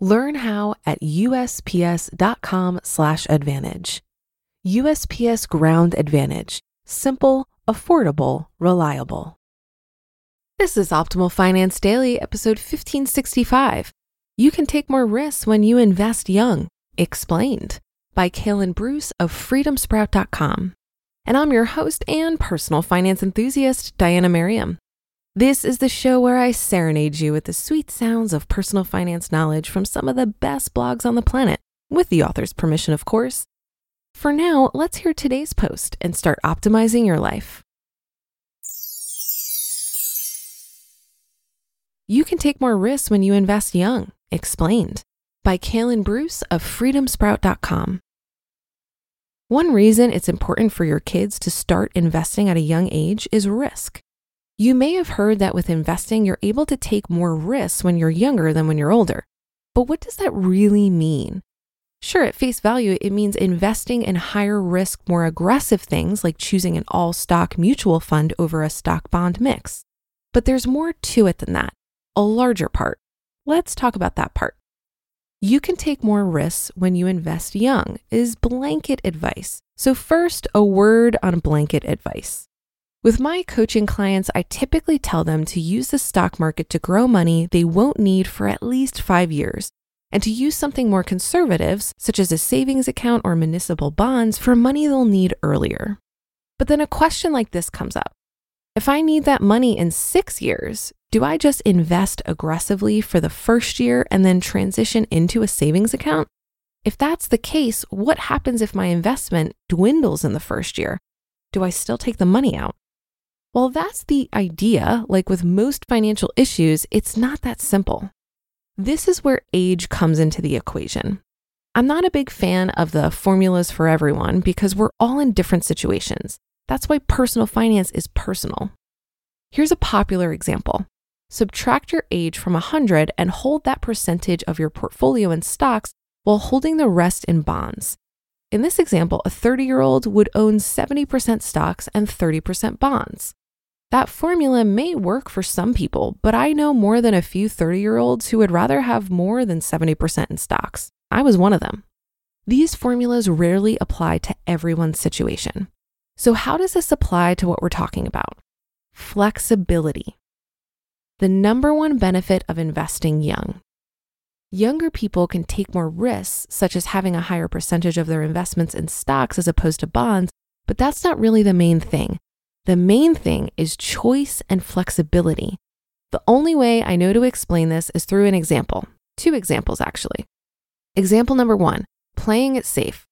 Learn how at usps.com/advantage. USPS Ground Advantage: simple, affordable, reliable. This is Optimal Finance Daily, episode 1565. You can take more risks when you invest young. Explained by Kalen Bruce of freedomsprout.com. And I'm your host and personal finance enthusiast, Diana Merriam. This is the show where I serenade you with the sweet sounds of personal finance knowledge from some of the best blogs on the planet, with the author's permission, of course. For now, let's hear today's post and start optimizing your life. You can take more risks when you invest young. Explained by Kalen Bruce of freedomsprout.com. One reason it's important for your kids to start investing at a young age is risk. You may have heard that with investing, you're able to take more risks when you're younger than when you're older. But what does that really mean? Sure, at face value, it means investing in higher risk, more aggressive things like choosing an all stock mutual fund over a stock bond mix. But there's more to it than that, a larger part. Let's talk about that part. You can take more risks when you invest young, is blanket advice. So, first, a word on blanket advice. With my coaching clients, I typically tell them to use the stock market to grow money they won't need for at least five years, and to use something more conservative, such as a savings account or municipal bonds, for money they'll need earlier. But then a question like this comes up If I need that money in six years, do I just invest aggressively for the first year and then transition into a savings account? If that's the case, what happens if my investment dwindles in the first year? Do I still take the money out? Well, that's the idea. Like with most financial issues, it's not that simple. This is where age comes into the equation. I'm not a big fan of the formulas for everyone because we're all in different situations. That's why personal finance is personal. Here's a popular example subtract your age from 100 and hold that percentage of your portfolio in stocks while holding the rest in bonds. In this example, a 30 year old would own 70% stocks and 30% bonds. That formula may work for some people, but I know more than a few 30 year olds who would rather have more than 70% in stocks. I was one of them. These formulas rarely apply to everyone's situation. So, how does this apply to what we're talking about? Flexibility. The number one benefit of investing young. Younger people can take more risks, such as having a higher percentage of their investments in stocks as opposed to bonds, but that's not really the main thing. The main thing is choice and flexibility. The only way I know to explain this is through an example. Two examples, actually. Example number one playing it safe.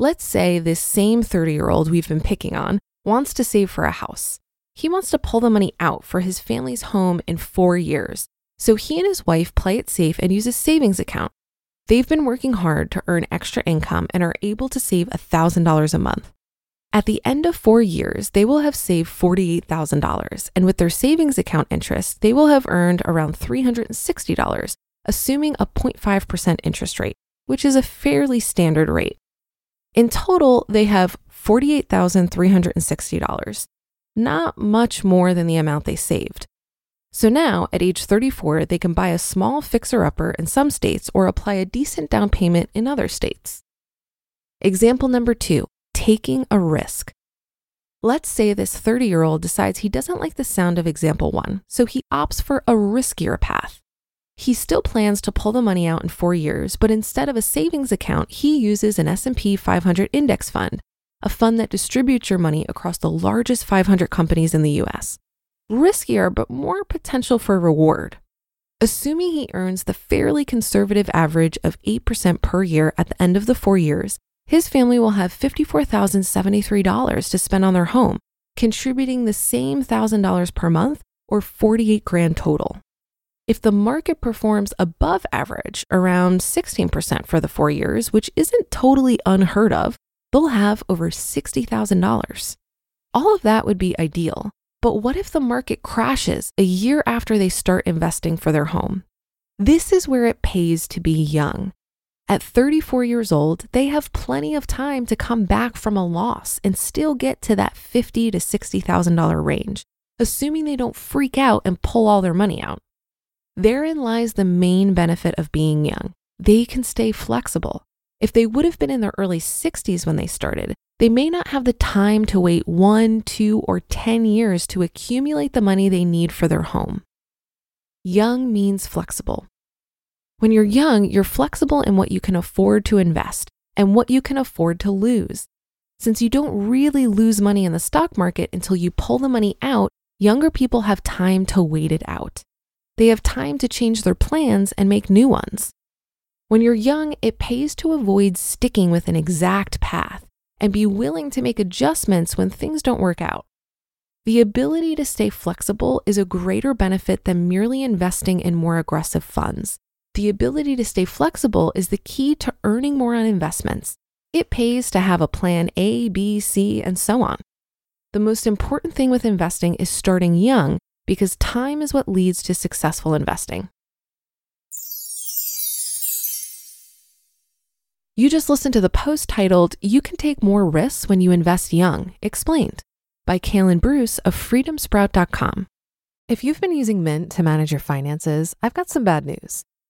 Let's say this same 30 year old we've been picking on wants to save for a house. He wants to pull the money out for his family's home in four years. So he and his wife play it safe and use a savings account. They've been working hard to earn extra income and are able to save $1,000 a month. At the end of four years, they will have saved $48,000, and with their savings account interest, they will have earned around $360, assuming a 0.5% interest rate, which is a fairly standard rate. In total, they have $48,360, not much more than the amount they saved. So now, at age 34, they can buy a small fixer upper in some states or apply a decent down payment in other states. Example number two taking a risk. Let's say this 30 year old decides he doesn't like the sound of example one, so he opts for a riskier path. He still plans to pull the money out in 4 years, but instead of a savings account, he uses an S&P 500 index fund, a fund that distributes your money across the largest 500 companies in the US. Riskier, but more potential for reward. Assuming he earns the fairly conservative average of 8% per year at the end of the 4 years, his family will have $54,073 to spend on their home, contributing the same $1,000 per month or 48 grand total. If the market performs above average, around 16% for the four years, which isn't totally unheard of, they'll have over $60,000. All of that would be ideal. But what if the market crashes a year after they start investing for their home? This is where it pays to be young. At 34 years old, they have plenty of time to come back from a loss and still get to that 50 to $60,000 range, assuming they don't freak out and pull all their money out. Therein lies the main benefit of being young. They can stay flexible. If they would have been in their early 60s when they started, they may not have the time to wait one, two, or 10 years to accumulate the money they need for their home. Young means flexible. When you're young, you're flexible in what you can afford to invest and what you can afford to lose. Since you don't really lose money in the stock market until you pull the money out, younger people have time to wait it out. They have time to change their plans and make new ones. When you're young, it pays to avoid sticking with an exact path and be willing to make adjustments when things don't work out. The ability to stay flexible is a greater benefit than merely investing in more aggressive funds. The ability to stay flexible is the key to earning more on investments. It pays to have a plan A, B, C, and so on. The most important thing with investing is starting young because time is what leads to successful investing. You just listened to the post titled, You Can Take More Risks When You Invest Young, explained by Kalen Bruce of freedomsprout.com. If you've been using Mint to manage your finances, I've got some bad news.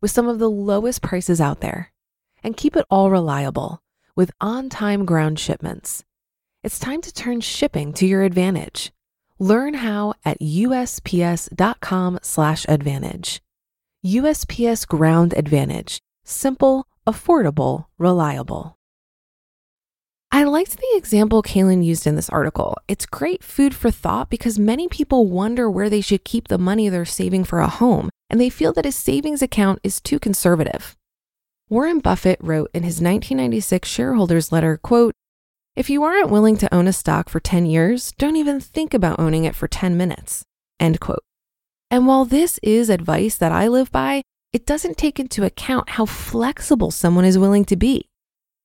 with some of the lowest prices out there. And keep it all reliable with on time ground shipments. It's time to turn shipping to your advantage. Learn how at usps.com/advantage. USPS Ground Advantage simple, affordable, reliable. I liked the example Kalen used in this article. It's great food for thought because many people wonder where they should keep the money they're saving for a home, and they feel that a savings account is too conservative. Warren Buffett wrote in his 1996 shareholders letter, quote, "If you aren't willing to own a stock for 10 years, don't even think about owning it for 10 minutes." End quote. And while this is advice that I live by, it doesn't take into account how flexible someone is willing to be.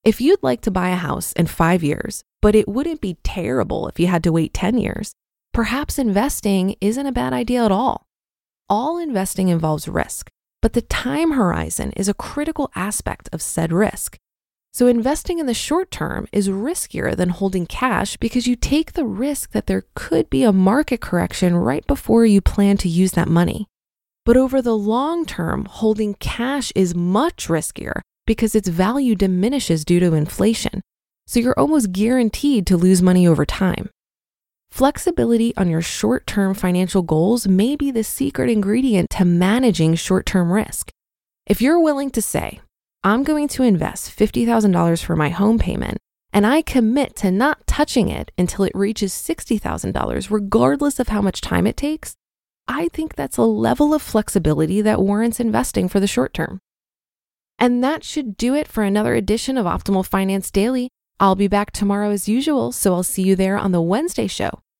If you'd like to buy a house in five years, but it wouldn't be terrible if you had to wait 10 years, perhaps investing isn't a bad idea at all. All investing involves risk, but the time horizon is a critical aspect of said risk. So, investing in the short term is riskier than holding cash because you take the risk that there could be a market correction right before you plan to use that money. But over the long term, holding cash is much riskier because its value diminishes due to inflation. So, you're almost guaranteed to lose money over time. Flexibility on your short term financial goals may be the secret ingredient to managing short term risk. If you're willing to say, I'm going to invest $50,000 for my home payment, and I commit to not touching it until it reaches $60,000, regardless of how much time it takes, I think that's a level of flexibility that warrants investing for the short term. And that should do it for another edition of Optimal Finance Daily. I'll be back tomorrow as usual, so I'll see you there on the Wednesday show